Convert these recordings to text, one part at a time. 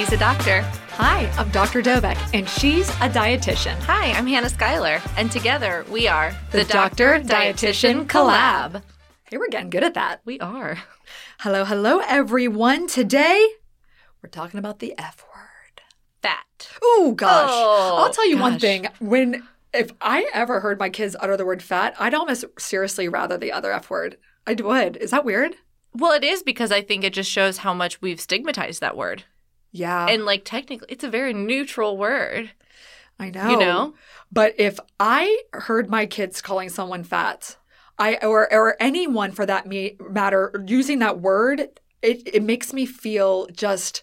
She's a doctor. Hi, I'm Dr. Dobek, and she's a dietitian. Hi, I'm Hannah Schuyler, and together we are The Doctor Dietitian Collab. Hey, we're getting good at that. We are. Hello, hello, everyone. Today, we're talking about the F word. Fat. Oh, gosh. Oh, I'll tell you one thing. When, if I ever heard my kids utter the word fat, I'd almost seriously rather the other F word. I would. Is that weird? Well, it is because I think it just shows how much we've stigmatized that word. Yeah. and like technically, it's a very neutral word. I know. You know? But if I heard my kids calling someone fat, I or or anyone for that me, matter using that word, it it makes me feel just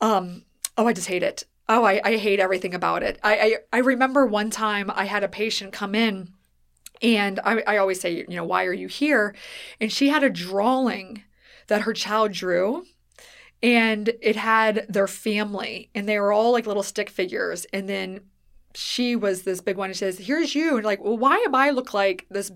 um oh I just hate it. Oh, I, I hate everything about it. I, I I remember one time I had a patient come in and I, I always say, you know, why are you here? And she had a drawing that her child drew and it had their family and they were all like little stick figures. And then she was this big one and she says here's you. And like well why am i look like this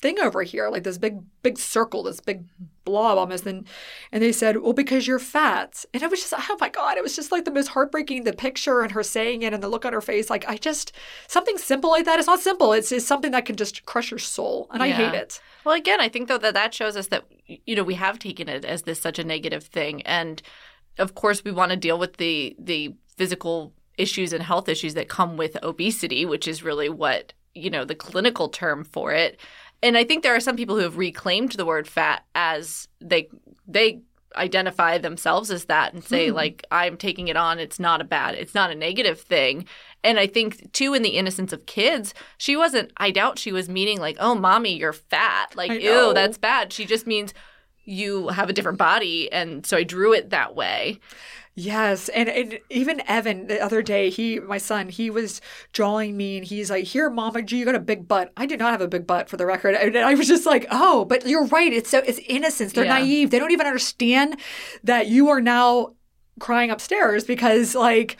thing over here? Like this big big circle this big blob almost. And and they said well because you're fat. And it was just oh my god it was just like the most heartbreaking the picture and her saying it and the look on her face. Like i just something simple like that it's not simple. It's, it's something that can just crush your soul and i hate it. Well, again, I think though that that shows us that you know we have taken it as this such a negative thing, and of course we want to deal with the the physical issues and health issues that come with obesity, which is really what you know the clinical term for it. And I think there are some people who have reclaimed the word fat as they they identify themselves as that and say Hmm. like I'm taking it on it's not a bad it's not a negative thing. And I think too in the innocence of kids she wasn't I doubt she was meaning like oh mommy you're fat. Like ew that's bad. She just means you have a different body. And so I drew it that way Yes, and, and even Evan the other day, he my son, he was drawing me, and he's like, "Here, Mama, G, you got a big butt." I do not have a big butt, for the record. And I was just like, "Oh, but you're right. It's so it's innocence. They're Yeah. naive. They don't even understand that you are now crying upstairs because, like,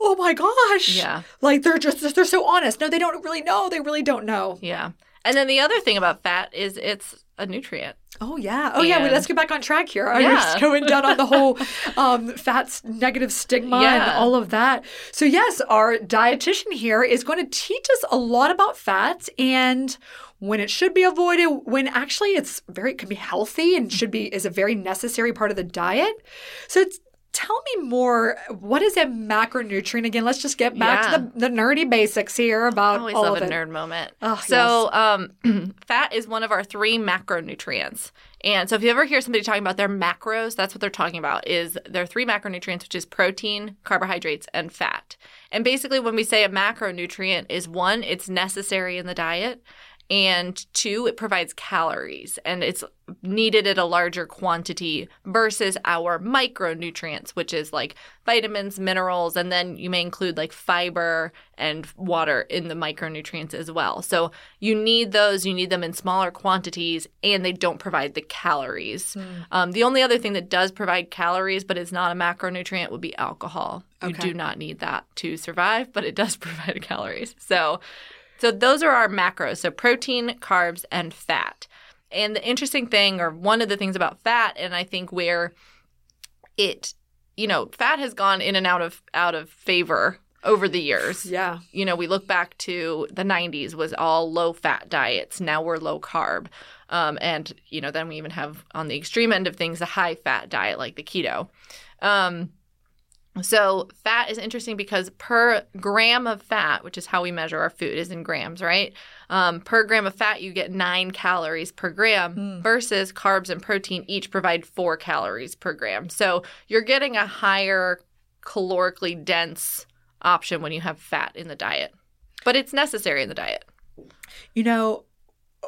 oh my gosh, Yeah. like they're just they're so honest. No, they don't really know. They really don't know. yeah and then the other thing about fat is it's a nutrient Oh yeah. Oh yeah. Well, let's get back on track here. I'm Yeah. just going down on the whole um, fat's negative stigma and all of that. So yes, our dietitian here is going to teach us a lot about fats and when it should be avoided, when actually it's very can be healthy and should be is a very necessary part of the diet. So it's, tell me more. What is a macronutrient again? Let's just get back Yeah. to the, the nerdy basics here about. I always love a it. nerd moment. Oh, so, um, fat is one of our three macronutrients. And so, if you ever hear somebody talking about their macros, that's what they're talking about. Is their three macronutrients, which is protein, carbohydrates, and fat. And basically, when we say a macronutrient, is one, it's necessary in the diet, and two, it provides calories, and it's needed at a larger quantity versus our micronutrients, which is like vitamins, minerals, and then you may include like fiber and water in the micronutrients as well. So you need those, you need them in smaller quantities, and they don't provide the calories. Um, the only other thing that does provide calories, but is not a macronutrient, would be alcohol. You do not need that to survive, but it does provide calories. So so those are our macros. So protein, carbs, and fat. And the interesting thing, or one of the things about fat, and I think where it, you know, fat has gone in and out of out of favor over the years. Yeah. You know, we look back to the '90s was all low fat diets. Now we're low carb, um, and you know, then we even have on the extreme end of things a high fat diet like the keto. Um, so fat is interesting because per gram of fat, which is how we measure our food, is in grams, right? Um, per gram of fat, you get nine calories per gram versus carbs and protein each provide four calories per gram. So you're getting a higher calorically dense option when you have fat in the diet, but it's necessary in the diet. You know,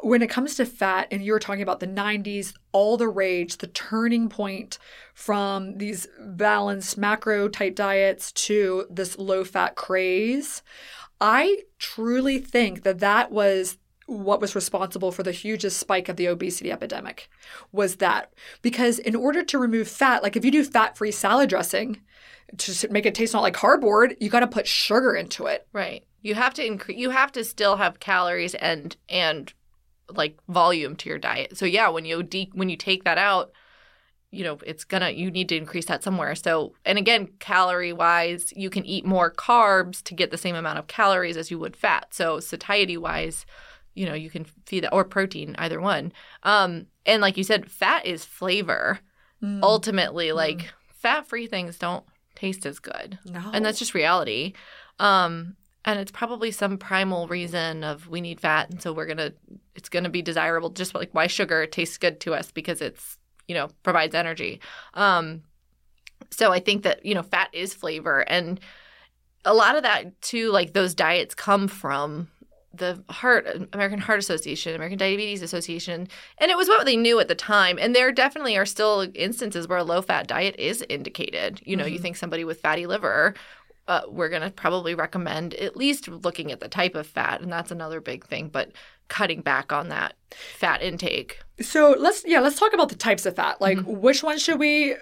when it comes to fat, and you were talking about the 90s, all the rage, the turning point from these balanced macro type diets to this low fat craze, I truly think that that was what was responsible for the hugest spike of the obesity epidemic was that because in order to remove fat like if you do fat-free salad dressing to make it taste not like cardboard you got to put sugar into it Right. You have to increase. You have to still have calories and and like volume to your diet. So yeah, when you de- when you take that out, you know it's gonna you need to increase that somewhere. So and again calorie wise you can eat more carbs to get the same amount of calories as you would fat. So satiety wise you know you can feed that or protein either one. Um and like you said fat is flavor. Mm. ultimately like fat free things don't taste as good. No. and that's just reality. Um and it's probably some primal reason of we need fat and so we're gonna it's gonna be desirable. Just like why sugar tastes good to us because it's you know provides energy. Um so i think that you know fat is flavor and a lot of that too like those diets come from the heart american heart association american diabetes association and it was what they knew at the time. And there definitely are still instances where a low fat diet is indicated. You know you Mhm. think somebody with fatty liver uh, we're going to probably recommend at least looking at the type of fat and that's another big thing but cutting back on that fat intake So let's yeah, let's talk about the types of fat. Like Mm-hmm. which one should we uh,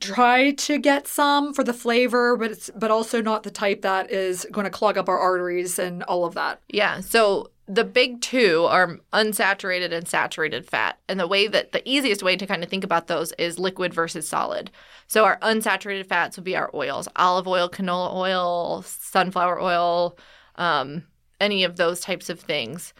try to get some for the flavor, but it's but also not the type that is going to clog up our arteries and all of that. Yeah. So the big two are unsaturated and saturated fat. And the way that the easiest way to kind of think about those is liquid versus solid. So our unsaturated fats would be our oils olive oil, canola oil, sunflower oil, um, any of those types of things.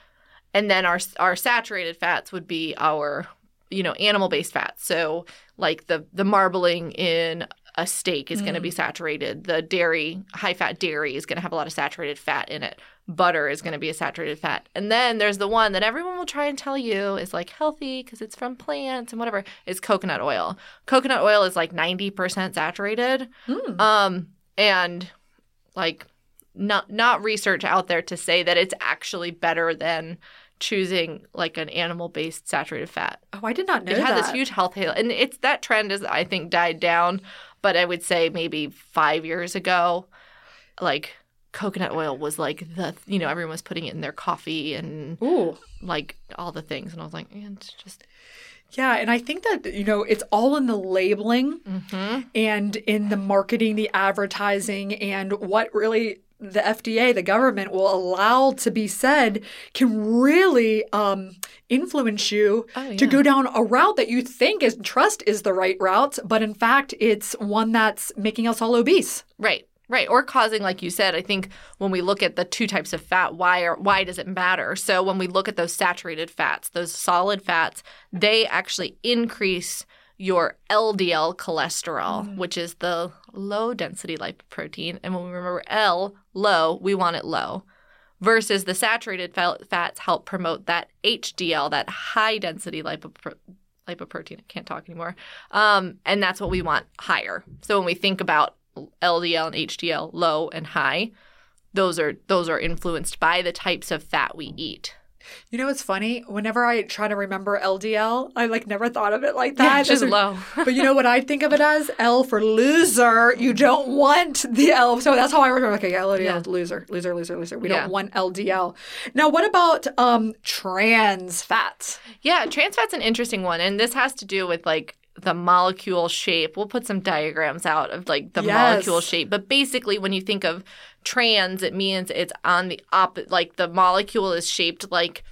And then our our saturated fats would be our you know animal based fats. So like the the marbling in a steak is going to be saturated. The dairy, high fat dairy is going to have a lot of saturated fat in it. Butter is going to be a saturated fat. And then there's the one that everyone will try and tell you is like healthy because it's from plants and whatever, is coconut oil. Coconut oil is like 90% saturated. Hmm. Um and like not not research out there to say that it's actually better than choosing like an animal based saturated fat. Oh, I did not know It had that. this huge health halo, and it's that trend is I think died down. But I would say maybe five years ago, like coconut oil was like the you know everyone was putting it in their coffee and Ooh. like all the things, and I was like, eh, it's just Yeah, and I think that you know it's all in the labeling mm-hmm. and in the marketing, the advertising, and what really the FDA, the government, will allow to be said can really um, influence you Oh, to go down a route that you think is trust is the right route, but in fact, it's one that's making us all obese. Right. Right. Or causing, like you said, I think when we look at the two types of fat, why are why does it matter? So when we look at those saturated fats, those solid fats, they actually increase your LDL cholesterol, which is the low density lipoprotein. And when we remember L, low, we want it low. Versus the saturated fats help promote that HDL, that high density lipopro- lipoprotein. I can't talk anymore. Um, and that's what we want higher. So when we think about LDL and HDL, low and high, those are those are influenced by the types of fat we eat. You know what's funny? Whenever I try to remember LDL, I like never thought of it like that. Yeah, just low. but you know what I think of it as? L for loser. You don't want the L. So that's how I remember. Okay, LDL, Yeah. loser, loser, loser, loser. We Yeah. don't want LDL. Now, what about um trans fats? Yeah, trans fat's an interesting one, and this has to do with like the molecule shape. We'll put some diagrams out of like the Yes. molecule shape, but basically, when you think of trans, it means it's on the opposite. Like the molecule is shaped like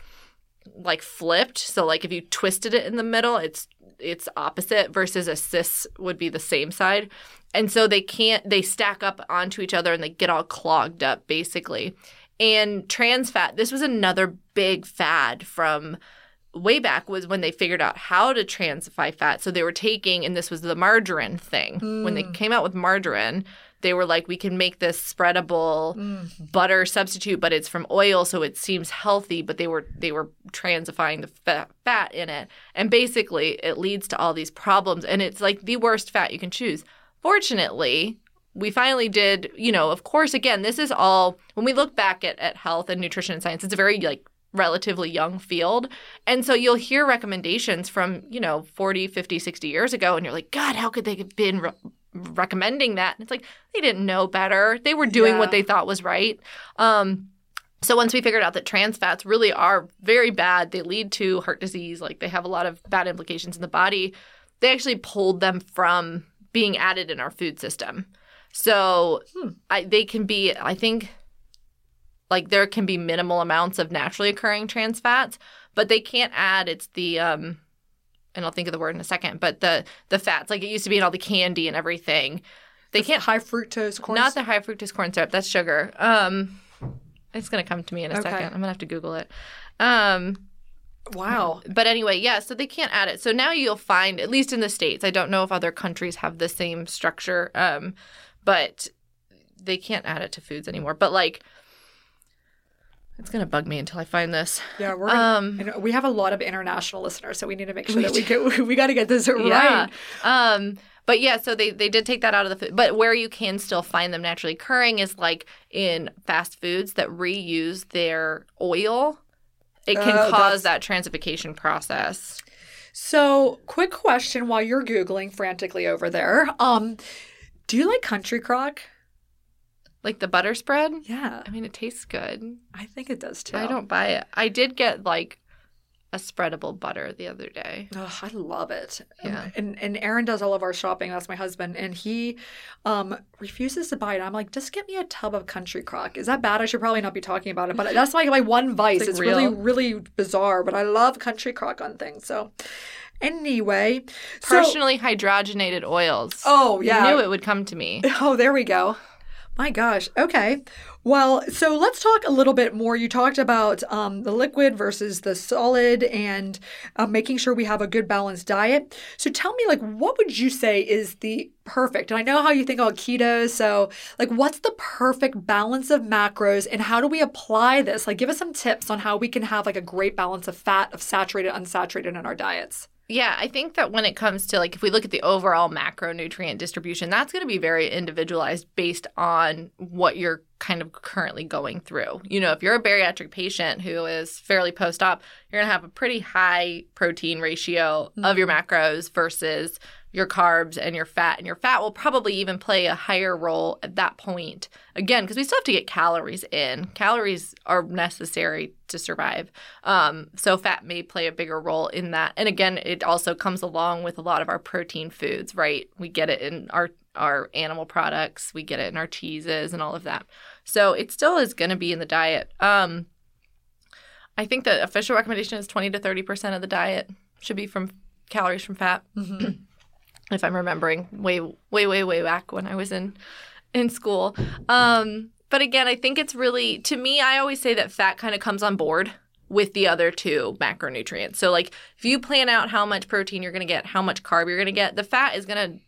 like flipped. So like if you twisted it in the middle, it's it's opposite versus a cis would be the same side. And so they can't they stack up onto each other and they get all clogged up basically. And trans fat, this was another big fad from way back was when they figured out how to transify fat. So they were taking, and this was the margarine thing. When they mm. came out with margarine, they were like, we can make this spreadable mm-hmm. butter substitute, but it's from oil, so it seems healthy. But they were they were transifying the fat, fat in it, and basically it leads to all these problems. And it's like the worst fat you can choose. Fortunately, we finally did, you know, of course, again, this is all when we look back at, at health and nutrition and science, it's a very like relatively young field. And so you'll hear recommendations from, you know, 40, 50, 60 years ago, and you're like, God, how could they have been re- recommending that? And it's like, they didn't know better. They were doing Yeah. what they thought was right. Um, so once we figured out that trans fats really are very bad, they lead to heart disease, like they have a lot of bad implications in the body, they actually pulled them from being added in our food system. So Hmm. I, they can be, I think, like there can be minimal amounts of naturally occurring trans fats, but they can't add. It's the um, and I'll think of the word in a second, but the the fats, like it used to be in all the candy and everything. They can't high fructose corn. not the high fructose corn syrup. That's sugar. Um, it's gonna come to me in a Okay. second. I'm gonna have to Google it. Um, wow. but anyway, yeah. So they can't add it. So now you'll find, at least in the states, I don't know if other countries have the same structure. Um, but they can't add it to foods anymore. But like, it's gonna bug me until I find this. Yeah, we're gonna, Um, we have a lot of international listeners, so we need to make sure We that we get we got to get this right. Yeah. Um, but yeah, so they, they did take that out of the food. But where you can still find them naturally occurring is like in fast foods that reuse their oil. It can Oh, cause that's- that transification process. So, quick question while you're googling frantically over there. Um, do you like country crock? Like the butter spread. Yeah, I mean, it tastes good. I think it does too. I don't buy it. I did get like a spreadable butter the other day. Ugh, I love it. Um, Yeah. And and Aaron does all of our shopping. That's my husband, and he um refuses to buy it. I'm like, just get me a tub of country crock. Is that bad? I should probably not be talking about it, but that's like my one vice. like It's, really real. really bizarre, but I love country crock on things. So anyway, so hydrogenated oils. oh yeah, knew it would come to me. Oh, there we go. My gosh. Okay. Well, so let's talk a little bit more. You talked about um, the liquid versus the solid and uh, making sure we have a good balanced diet. So tell me, like, what would you say is the perfect? And I know how you think about keto. So, like, what's the perfect balance of macros and how do we apply this? Like, give us some tips on how we can have like a great balance of fat, of saturated, unsaturated in our diets. Yeah, I think that when it comes to like if we look at the overall macronutrient distribution, that's going to be very individualized based on what you're kind of currently going through. You know, if you're a bariatric patient who is fairly post-op, you're going to have a pretty high protein ratio of mm-hmm. your macros versus your carbs and your fat and your fat will probably even play a higher role at that point. Again, because we still have to get calories in. Calories are necessary to survive. Um, so fat may play a bigger role in that. And again, it also comes along with a lot of our protein foods, right? We get it in our our animal products, we get it in our cheeses and all of that. So it still is going to be in the diet. Um, I think the official recommendation is 20 to 30% of the diet should be from calories from fat. If I'm remembering way, way, way, way back when I was in in school. Um, but again, I think it's really to me. I always say that fat kind of comes on board with the other two macronutrients. So, like, if you plan out how much protein you're going to get, how much carb you're going to get, the fat is going to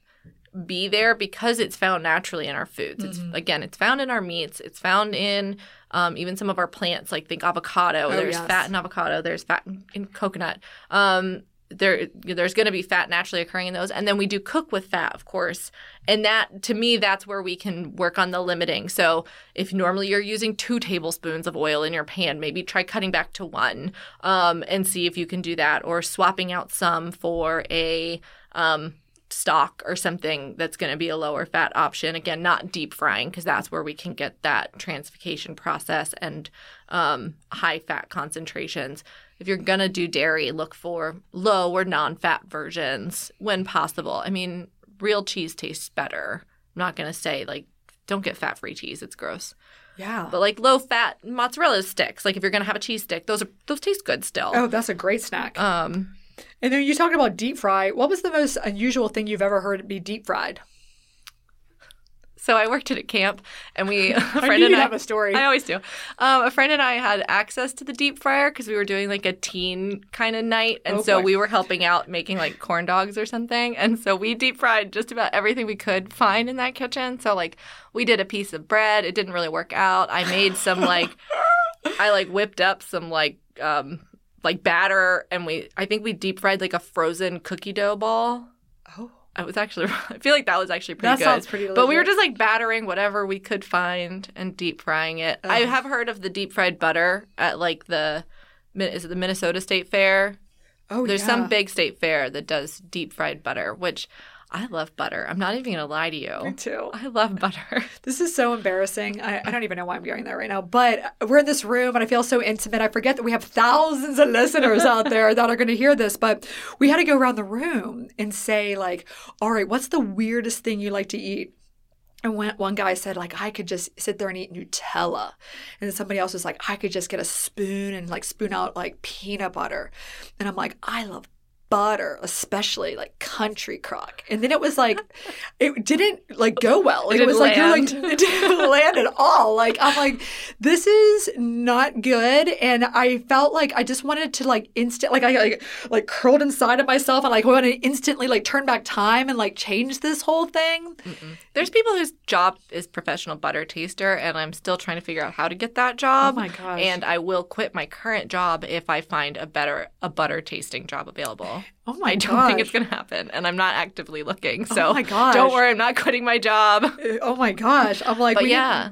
be there because it's found naturally in our foods. It's again, it's found in our meats. It's found in um, even some of our plants, like think avocado. Oh, there's yes. fat in avocado. There's fat in, in coconut. Um, there, there's going to be fat naturally occurring in those, and then we do cook with fat, of course. And that, to me, that's where we can work on the limiting. So, if normally you're using two tablespoons of oil in your pan, maybe try cutting back to one, um, and see if you can do that, or swapping out some for a um, stock or something that's going to be a lower fat option. Again, not deep frying because that's where we can get that transfication process and um, high fat concentrations. If you're going to do dairy, look for low or non fat versions when possible. I mean, real cheese tastes better. I'm not going to say like, don't get fat free cheese. It's gross. Yeah. But like low fat mozzarella sticks, like if you're going to have a cheese stick, those are those taste good still. oh, that's a great snack. Um, And then you talked about deep fry. What was the most unusual thing you've ever heard be deep fried? So I worked at a camp, and we a I friend knew and I. have a story. I always do. Um, a friend and I had access to the deep fryer because we were doing like a teen kind of night, and Oh, so boy. we were helping out making like corn dogs or something, and so we deep fried just about everything we could find in that kitchen. So like we did a piece of bread. It didn't really work out. I made some like I like whipped up some like um like batter, and we I think we deep fried like a frozen cookie dough ball. oh, I was actually I feel like that was actually pretty that good. sounds pretty. But we were just like battering whatever we could find and deep frying it. I have heard of the deep fried butter at like the is it the Minnesota State Fair? oh, There's yeah. some big state fair that does deep fried butter, which I love butter. I'm not even gonna lie to you. Me too. I love butter. This is so embarrassing. I, I don't even know why I'm doing that right now. But we're in this room and I feel so intimate. I forget that we have thousands of listeners out there that are going to hear this. But we had to go around the room and say, like, all right, what's the weirdest thing you like to eat? And one, one guy said, like, I could just sit there and eat Nutella. And then somebody else was like, I could just get a spoon and like spoon out like peanut butter. And I'm like, I love butter, especially like country crock. And then it was like, it didn't like go well. Like, It it, was like, you're like, it didn't land at all. Like, I'm like, this is not good. And I felt like I just wanted to like instant, like I like, like curled inside of myself and like I want to instantly like turn back time and like change this whole thing. There's people whose job is professional butter taster, and I'm still trying to figure out how to get that job. Oh my gosh. And I will quit my current job if I find a better a butter tasting job available. Oh my I don't gosh. think it's going to happen, and I'm not actively looking. So my gosh. don't worry, I'm not quitting my job. Oh my gosh. I'm like, yeah.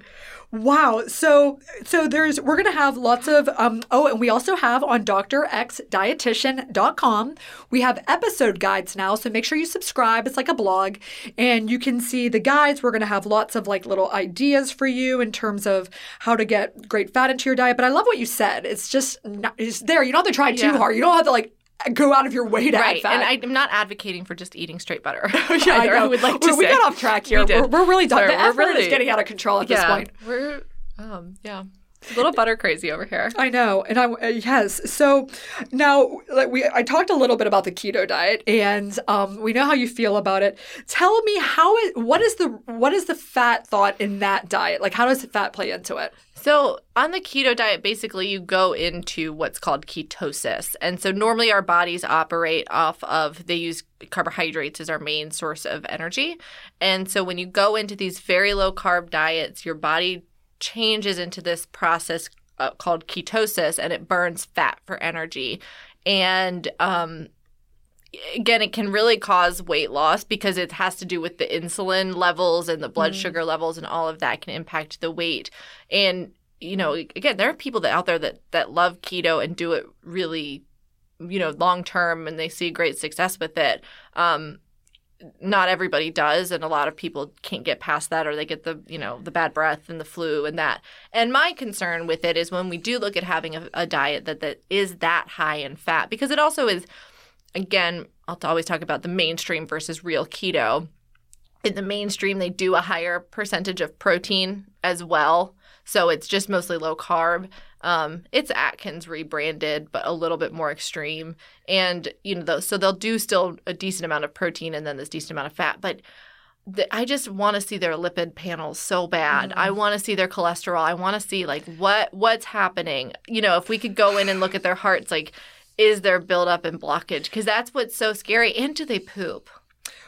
Wow. So so there's we're gonna have lots of um oh and we also have on drxdietitian.com we have episode guides now so make sure you subscribe it's like a blog and you can see the guides we're gonna have lots of like little ideas for you in terms of how to get great fat into your diet but I love what you said it's just not, it's there you don't have to try too Yeah. hard you don't have to like go out of your way to add Right, fat. and I, I'm not advocating for just eating straight butter. yeah, I know. would like to we, say. got off track here. We we're really done. Sorry, we're effort is really- getting out of control at this point. we're um, yeah, a little butter crazy over here. I know, and I uh, yes. So now, like we, I talked a little bit about the keto diet, and um, we know how you feel about it. Tell me how it. What is the what is the fat thought in that diet? Like, how does fat play into it? So, on the keto diet, basically, you go into what's called ketosis. And so, normally, our bodies operate off of, they use carbohydrates as our main source of energy. And so, when you go into these very low carb diets, your body changes into this process uh, called ketosis and it burns fat for energy. And, um, again it can really cause weight loss because it has to do with the insulin levels and the blood Mm. sugar levels and all of that can impact the weight. And you know again there are people that out there that that love keto and do it really you know long term and they see great success with it. Um not everybody does and a lot of people can't get past that or they get the you know the bad breath and the flu and that. And my concern with it is when we do look at having a, a diet that that is that high in fat because it also is again i'll always talk about the mainstream versus real keto in the mainstream they do a higher percentage of protein as well so it's just mostly low carb um, it's atkins rebranded but a little bit more extreme and you know those, so they'll do still a decent amount of protein and then this decent amount of fat but the, I just want to see their lipid panels so bad. I want to see their cholesterol. I want to see like what what's happening. You know, if we could go in and look at their hearts, like is there buildup and blockage? Because that's what's so scary. And do they poop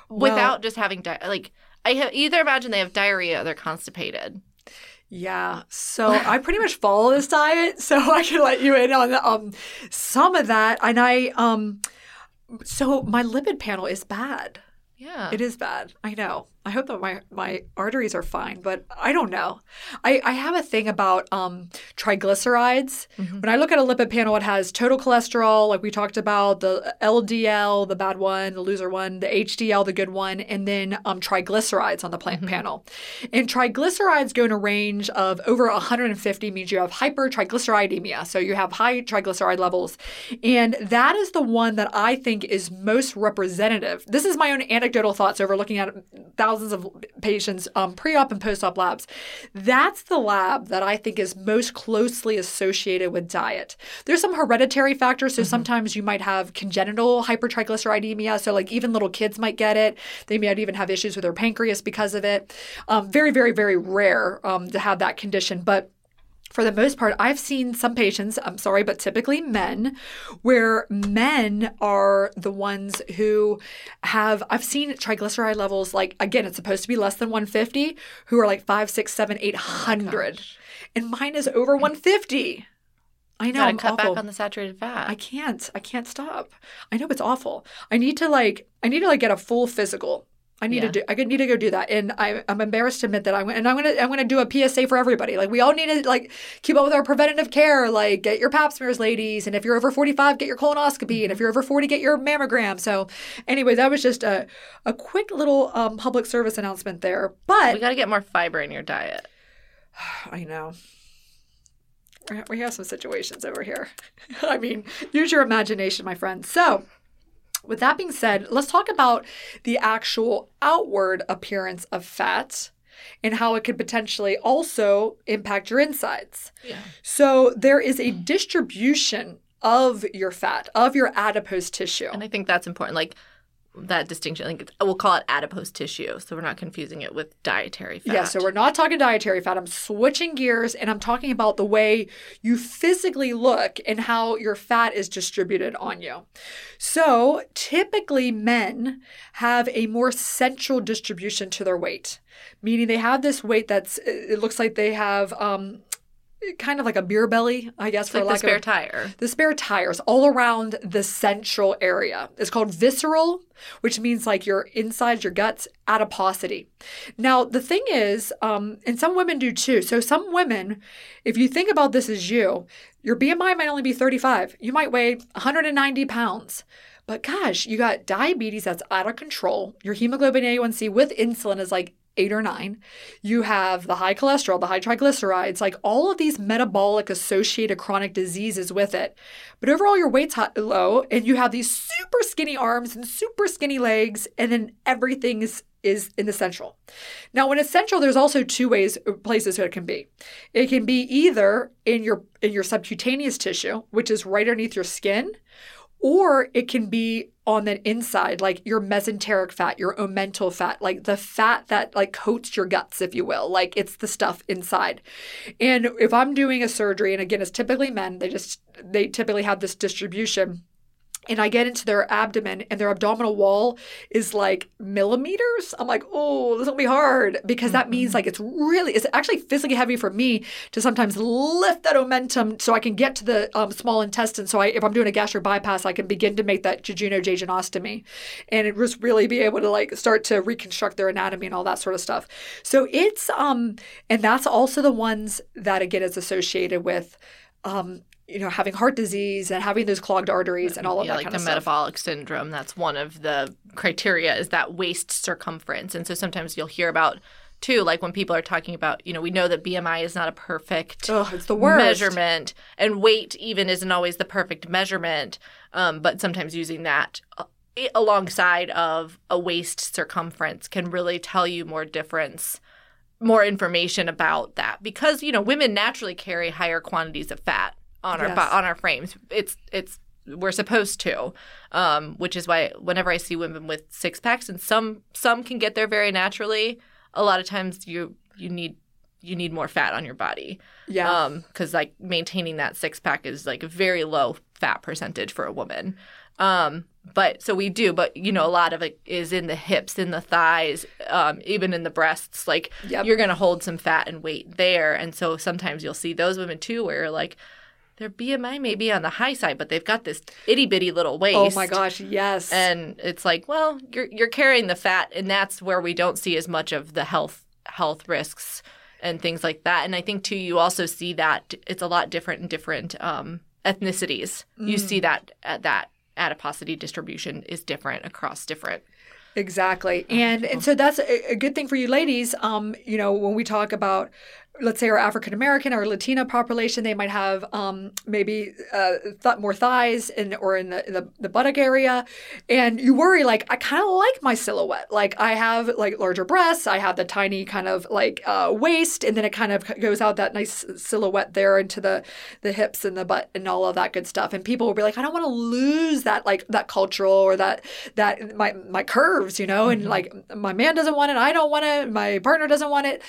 Well- without just having di- like? I either imagine they have diarrhea or they're constipated. Yeah. So I pretty much follow this diet, so I can let you in on um some of that. And I um so my lipid panel is bad. Yeah, It is bad. I know. I hope that my, my arteries are fine, but I don't know. I, I have a thing about um, triglycerides. When I look at a lipid panel, it has total cholesterol, like we talked about, the LDL, the bad one, the loser one, the HDL, the good one, and then um, triglycerides on the plant panel. And triglycerides go in a range of over 150 means you have hypertriglyceridemia. So you have high triglyceride levels. And that is the one that I think is most representative. This is my own anecdotal thoughts over looking at thousands of patients um, pre-op and post-op labs. That's the lab that I think is most closely associated with diet. There's some hereditary factors. So sometimes you might have congenital hypertriglyceridemia. So like even little kids might get it. They might even have issues with their pancreas because of it. Um, very, very, very rare um, to have that condition. But for the most part, I've seen some patients, I'm sorry, but typically men, where men are the ones who have, I've seen triglyceride levels like, again, it's supposed to be less than 150, who are like five, six, seven, eight oh hundred. and mine is over 150. I know. gotta I'm cut awful. back on the saturated fat. I can't. I can't stop. I know it's awful. I need to like. I need to like get a full physical. I need Yeah. to do. I need to go do that, and I, I'm embarrassed to admit that I went. And I'm gonna. I'm gonna do a PSA for everybody. Like we all need to like keep up with our preventative care. Like get your Pap smears, ladies, and if you're over 45, get your colonoscopy, and if you're over 40, get your mammogram. So, anyway, that was just a a quick little um, public service announcement there. But we got to get more fiber in your diet. I know. We- We have some situations over here. I mean, use your imagination, my friend. So, with that being said, let's talk about the actual outward appearance of fat and how it could potentially also impact your insides. Yeah. So, there is a distribution of your fat, of your adipose tissue. And I think that's important. Like that distinction. I Like we'll call it adipose tissue, so we're not confusing it with dietary fat. Yeah, so we're not talking dietary fat. I'm switching gears and I'm talking about the way you physically look and how your fat is distributed on you. So typically, men have a more central distribution to their weight, meaning they have this weight that's, it looks like they have um, kind of like a beer belly, I guess, It's for like the lack spare of tire. the spare tires all around the central area. It's called visceral, which means like your insides, your guts, adiposity. Now, the thing is, um, and some women do too. So, some women, if you think about this as you, your BMI might only be 35. You might weigh 190 pounds. But gosh, you got diabetes that's out of control. Your hemoglobin A1C with insulin is like eight or nine. You have the high cholesterol, the high triglycerides, like all of these metabolic associated chronic diseases with it. But overall, your weight's high, low, and you have these super skinny arms and super skinny legs, and then everything is is in the central. Now, when it's central, there's also two ways places it can be. It can be either in your in your subcutaneous tissue, which is right underneath your skin, or it can be on the inside, like your mesenteric fat, your omental fat, like the fat that like coats your guts, if you will. Like it's the stuff inside. And if I'm doing a surgery, and again, it's typically men, they just they typically have this distribution and I get into their abdomen and their abdominal wall is like millimeters. I'm like, oh, this will be hard because that means like it's really, it's actually physically heavy for me to sometimes lift that omentum so I can get to the um, small intestine. So I, if I'm doing a gastric bypass, I can begin to make that jejunojejunostomy and it was really be able to like start to reconstruct their anatomy and all that sort of stuff. So it's, um, and that's also the ones that again is associated with, um, you know, having heart disease and having those clogged arteries and all of yeah, that like kind the of stuff. metabolic syndrome. That's one of the criteria is that waist circumference. And so sometimes you'll hear about too, like when people are talking about, you know, we know that BMI is not a perfect Oh, it's the worst. measurement, and weight even isn't always the perfect measurement. Um, but sometimes using that uh, alongside of a waist circumference can really tell you more difference more information about that because you know women naturally carry higher quantities of fat on our Yes. bo- on our frames it's it's we're supposed to um, which is why whenever i see women with six packs and some some can get there very naturally a lot of times you you need you need more fat on your body Yeah. um because like maintaining that six pack is like a very low fat percentage for a woman um but so we do but you know a lot of it is in the hips in the thighs um even in the breasts like Yep. you're gonna hold some fat and weight there and so sometimes you'll see those women too where like their bmi may be on the high side but they've got this itty-bitty little waist oh my gosh, yes. and it's like well you're you're carrying the fat and that's where we don't see as much of the health health risks and things like that and i think too you also see that it's a lot different in different um, ethnicities you Mm. see that uh, that adiposity distribution is different across different Exactly. And and so that's a, a good thing for you ladies. Um, you know, when we talk about let's say our African American or Latina population, they might have um, maybe uh, th- more thighs in or in the, in the the buttock area, and you worry like I kind of like my silhouette. Like I have like larger breasts, I have the tiny kind of like uh, waist, and then it kind of goes out that nice silhouette there into the the hips and the butt and all of that good stuff. And people will be like, I don't want to lose that like that cultural or that that my my curves, you know, and like my man doesn't want it, I don't want it, my partner doesn't want it.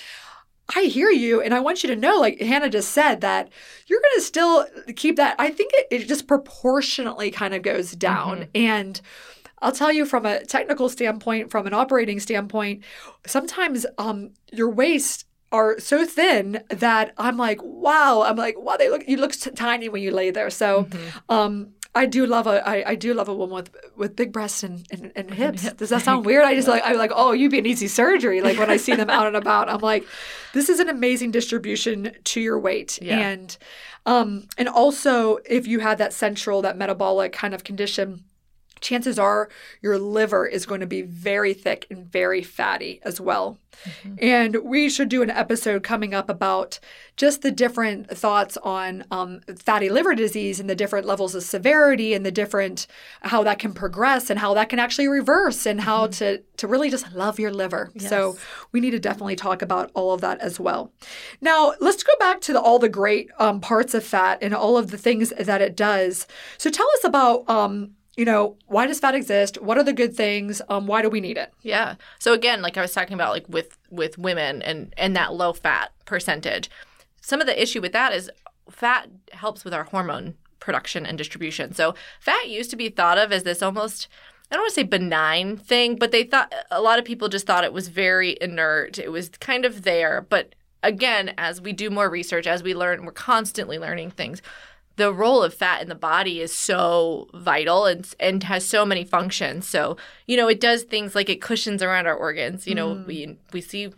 I hear you, and I want you to know, like Hannah just said, that you're going to still keep that. I think it, it just proportionately kind of goes down. And I'll tell you from a technical standpoint, from an operating standpoint, sometimes um, your waist are so thin that I'm like, wow. I'm like, wow, they look, you look t- tiny when you lay there. So, um, I do love a I, I do love a woman with with big breasts and, and, and hips. Does that sound weird? I just like I'm like, oh, you'd be an easy surgery. Like when I see them out and about, I'm like, this is an amazing distribution to your weight. Yeah. And um and also if you had that central, that metabolic kind of condition, chances are your liver is going to be very thick and very fatty as well. Mm-hmm. And we should do an episode coming up about just the different thoughts on um, fatty liver disease and the different levels of severity and the different how that can progress and how that can actually reverse and how mm-hmm. to to really just love your liver. Yes. So we need to definitely talk about all of that as well. Now let's go back to the, all the great um, parts of fat and all of the things that it does. So tell us about um, you know, why does fat exist? What are the good things? Um, why do we need it? Yeah. So again, like I was talking about, like with with women and and that low fat percentage, some of the issue with that is fat helps with our hormone production and distribution. So fat used to be thought of as this almost I don't want to say benign thing, but they thought a lot of people just thought it was very inert. It was kind of there, but again, as we do more research, as we learn, we're constantly learning things the role of fat in the body is so vital and and has so many functions. So, you know, it does things like it cushions around our organs. You know, mm. we we see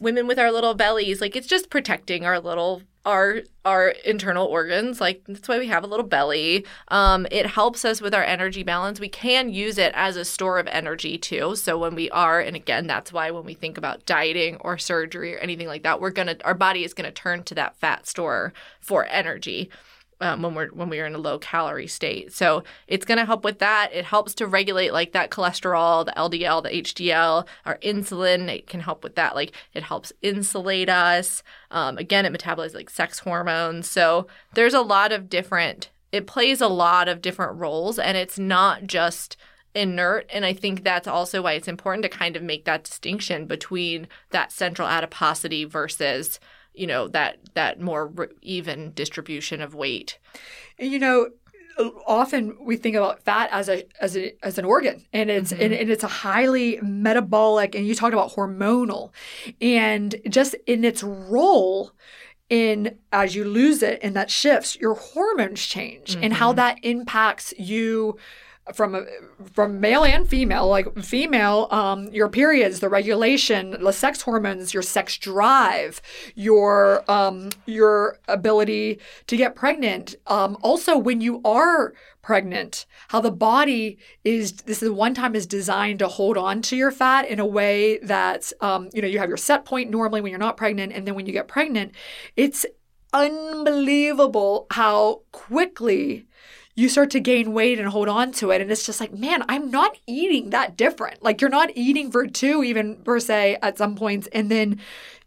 women with our little bellies, like it's just protecting our little our our internal organs. Like that's why we have a little belly. Um, it helps us with our energy balance. We can use it as a store of energy too. So when we are, and again, that's why when we think about dieting or surgery or anything like that, we're gonna our body is gonna turn to that fat store for energy um, when we're when we are in a low calorie state. So it's going to help with that. It helps to regulate like that cholesterol, the LDL, the HDL, our insulin. It can help with that. Like it helps insulate us. Um, again, it metabolizes like sex hormones. So there's a lot of different. It plays a lot of different roles, and it's not just inert and i think that's also why it's important to kind of make that distinction between that central adiposity versus you know that that more even distribution of weight you know often we think about fat as a as a as an organ and it's mm-hmm. and, and, it's a highly metabolic and you talked about hormonal and just in its role in as you lose it and that shifts your hormones change mm-hmm. and how mm-hmm. that impacts you from from male and female like female um your periods the regulation the sex hormones your sex drive your um your ability to get pregnant. Um also when you are pregnant how the body is this is one time is designed to hold on to your fat in a way that um you know you have your set point normally when you're not pregnant and then when you get pregnant it's unbelievable how quickly you start to gain weight and hold on to it. And it's just like, man, I'm not eating that different. Like you're not eating for two, even per se, at some points. And then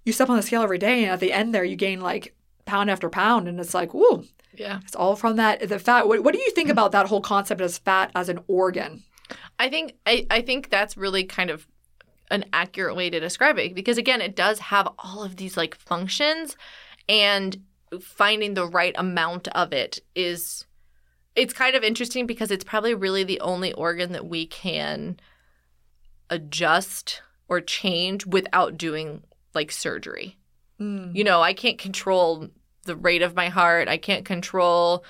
you step on the scale every day, and at the end there, you gain like pound after pound. And it's like, whoo. Yeah. It's all from that the fat. What, what do you think about that whole concept as fat as an organ? I think I, I think that's really kind of an accurate way to describe it because again, it does have all of these like functions and finding the right amount of it is it's kind of interesting because it's probably really the only organ that we can adjust or change without doing like surgery. Mm. You know, I can't control the rate of my heart. I can't control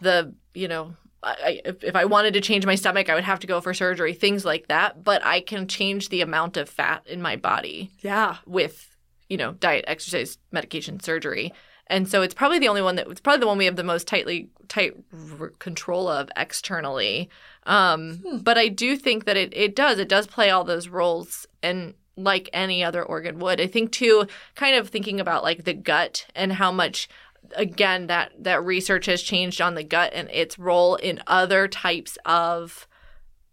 the, you know, I, if, if I wanted to change my stomach, I would have to go for surgery, things like that. But I can change the amount of fat in my body. Yeah. With, you know, diet, exercise, medication, surgery. And so it's probably the only one that it's probably the one we have the most tightly tight r- control of externally. Um, hmm. But I do think that it it does it does play all those roles and like any other organ would. I think too, kind of thinking about like the gut and how much again that that research has changed on the gut and its role in other types of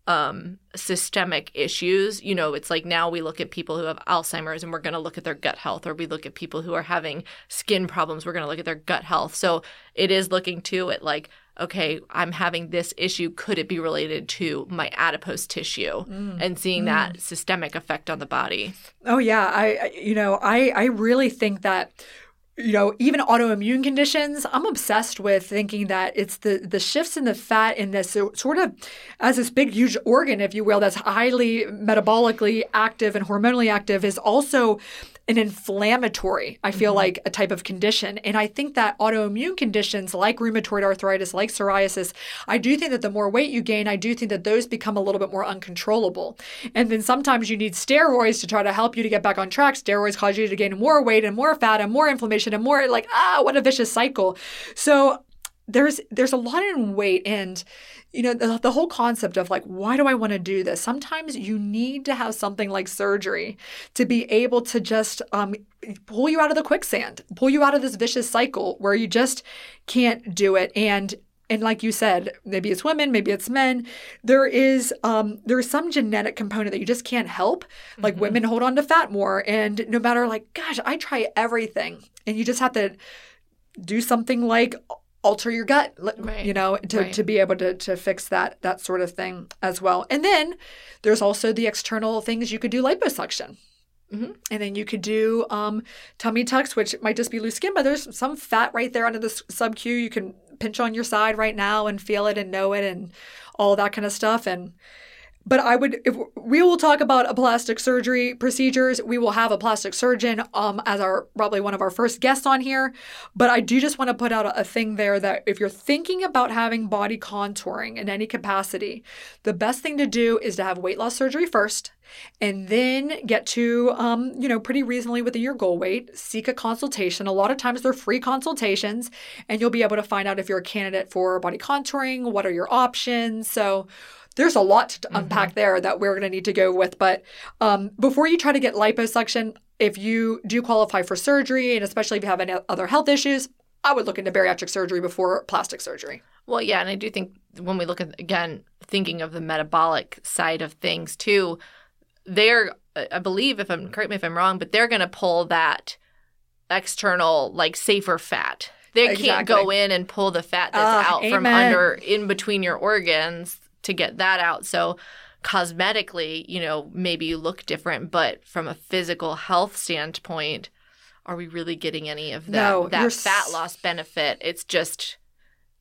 um, systemic issues. You know, it's like now we look at people who have Alzheimer's and we're going to look at their gut health, or we look at people who are having skin problems, we're going to look at their gut health. So it is looking too at like, okay, I'm having this issue. Could it be related to my adipose tissue mm. and seeing mm. that systemic effect on the body? Oh, yeah. I, you know, I, I really think that you know, even autoimmune conditions, I'm obsessed with thinking that it's the the shifts in the fat in this sort of as this big huge organ, if you will, that's highly metabolically active and hormonally active is also an inflammatory, I feel mm-hmm. like, a type of condition. And I think that autoimmune conditions like rheumatoid arthritis, like psoriasis, I do think that the more weight you gain, I do think that those become a little bit more uncontrollable. And then sometimes you need steroids to try to help you to get back on track. Steroids cause you to gain more weight and more fat and more inflammation and more like, ah, what a vicious cycle. So there's there's a lot in weight and you know the, the whole concept of like why do i want to do this sometimes you need to have something like surgery to be able to just um, pull you out of the quicksand pull you out of this vicious cycle where you just can't do it and and like you said maybe it's women maybe it's men there is um there's some genetic component that you just can't help like Mhm. women hold on to fat more and no matter like gosh i try everything and you just have to do something like alter your gut Right. you know to, Right. to be able to, to fix that that sort of thing as well and then there's also the external things you could do liposuction Mhm. and then you could do um, tummy tucks which might just be loose skin but there's some fat right there under the sub q you can pinch on your side right now and feel it and know it and all that kind of stuff and but I would, if we will talk about a plastic surgery procedures, we will have a plastic surgeon um, as our probably one of our first guests on here. But I do just want to put out a, thing there that if you're thinking about having body contouring in any capacity, the best thing to do is to have weight loss surgery first, and then get to um, you know pretty reasonably within your goal weight. Seek a consultation. A lot of times they're free consultations, and you'll be able to find out if you're a candidate for body contouring. What are your options? So there's a lot to unpack there that we're going to need to go with. But um, before you try to get liposuction, if you do qualify for surgery, and especially if you have any other health issues, I would look into bariatric surgery before plastic surgery. Well, yeah, and I do think when we look at again thinking of the metabolic side of things too, they're I believe if I'm correct me if I'm wrong, but they're going to pull that external like safer fat. They can't go in and pull the fat that's Ah, out from under in between your organs to get that out. So cosmetically, you know, maybe you look different, but from a physical health standpoint, are we really getting any of that No, that fat loss benefit? It's just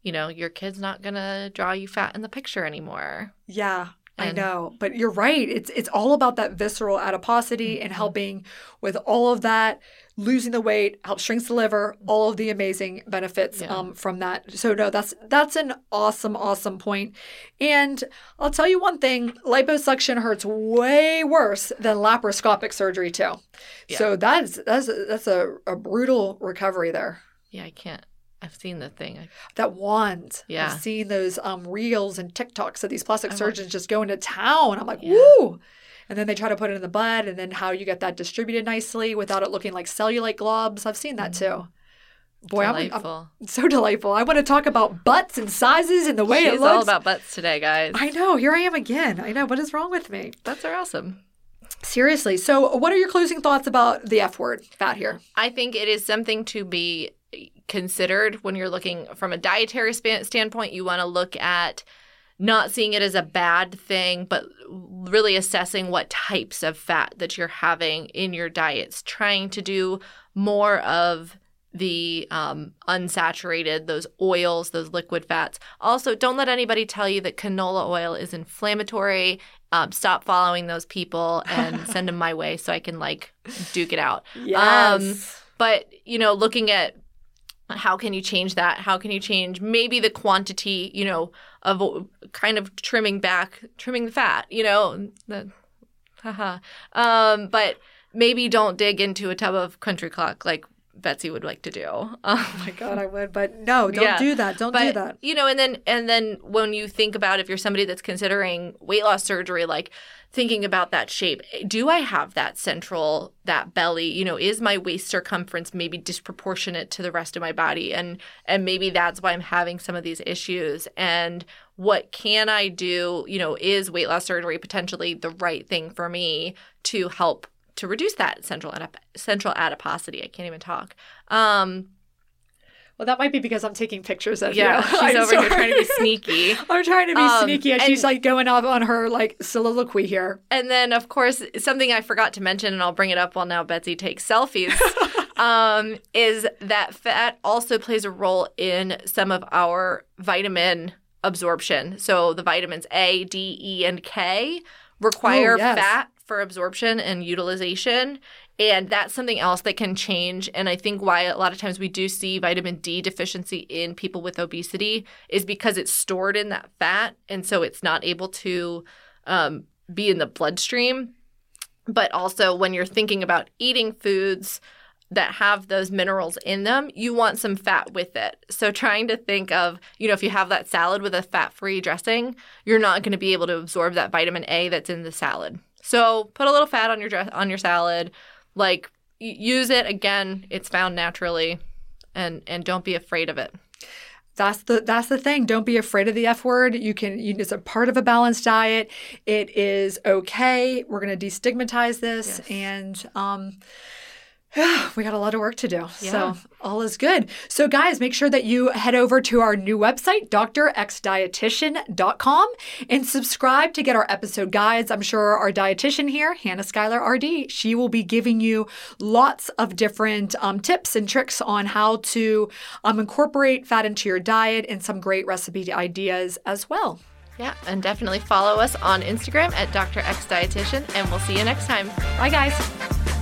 you know, your kid's not gonna draw you fat in the picture anymore. Yeah, I know, but you're right. It's it's all about that visceral adiposity and Mhm. helping with all of that, losing the weight, helps shrinks the liver, all of the amazing benefits Yeah. um, from that. So no, that's that's an awesome, awesome point. And I'll tell you one thing: liposuction hurts way worse than laparoscopic surgery too. Yeah. So that's that's that's a, a brutal recovery there. Yeah, I can't. I've seen the thing. I- That wand. Yeah. I've seen those um, reels and TikToks of these plastic I want- surgeons just going to town. I'm like, Yeah. woo! And then they try to put it in the bud, and then how you get that distributed nicely without it looking like cellulite globs. I've seen that too. Boy, I'm, I'm Mm-hmm. so delightful. I want to talk about butts and sizes and the way it looks. all about butts today, guys. I know. Here I am again. I know. What is wrong with me? Butts are awesome. Seriously. So, what are your closing thoughts about the F word, fat here? I think it is something to be considered when you're looking from a dietary span- standpoint. You want to look at not seeing it as a bad thing, but really assessing what types of fat that you're having in your diets, trying to do more of the um, unsaturated, those oils, those liquid fats. Also, don't let anybody tell you that canola oil is inflammatory. Um, stop following those people and send them my way so I can like duke it out. Yes. But, you know, looking at how can you change that? How can you change maybe the quantity, you know, of kind of trimming back, trimming the fat, you know, the, haha. Um, but maybe don't dig into a tub of Country Crock like Betsy would like to do. Um, oh my God, I would. But no, don't Yeah. do that. Don't do that. you know and then and then when you think about if you're somebody that's considering weight loss surgery like thinking about that shape do i have that central that belly you know is my waist circumference maybe disproportionate to the rest of my body and and maybe that's why i'm having some of these issues and what can i do you know is weight loss surgery potentially the right thing for me to help to reduce that central adip- central adiposity i can't even talk um Well, that might be because I'm taking pictures of yeah you. she's I'm over here trying to be sneaky I'm trying to be Um, sneaky as and- she's like going off on her like soliloquy here. And then, of course, something I forgot to mention, and I'll bring it up while now Betsy takes selfies, um, is that fat also plays a role in some of our vitamin absorption. So the vitamins A, D, E, and K require Oh, yes. fat for absorption and utilization. And that's something else that can change. And I think why a lot of times we do see vitamin D deficiency in people with obesity is because it's stored in that fat. And so it's not able to um, be in the bloodstream. But also, when you're thinking about eating foods, that have those minerals in them, you want some fat with it. So trying to think of, you know, if you have that salad with a fat-free dressing, you're not going to be able to absorb that vitamin A that's in the salad. So put a little fat on your dress on your salad, like use it again, it's found naturally and and don't be afraid of it. That's the that's the thing. Don't be afraid of the F word. You can you, it's a part of a balanced diet. It is okay. We're going to destigmatize this yes. and um we got a lot of work to do. Yeah. So all is good. So guys, make sure that you head over to our new website, drxdietitian.com, and subscribe to get our episode guides. I'm sure our dietitian here, Hannah Schuyler RD, she will be giving you lots of different um, tips and tricks on how to um, incorporate fat into your diet and some great recipe ideas as well. Yeah, and definitely follow us on Instagram at Dr. X Dietitian, and we'll see you next time. Bye, guys.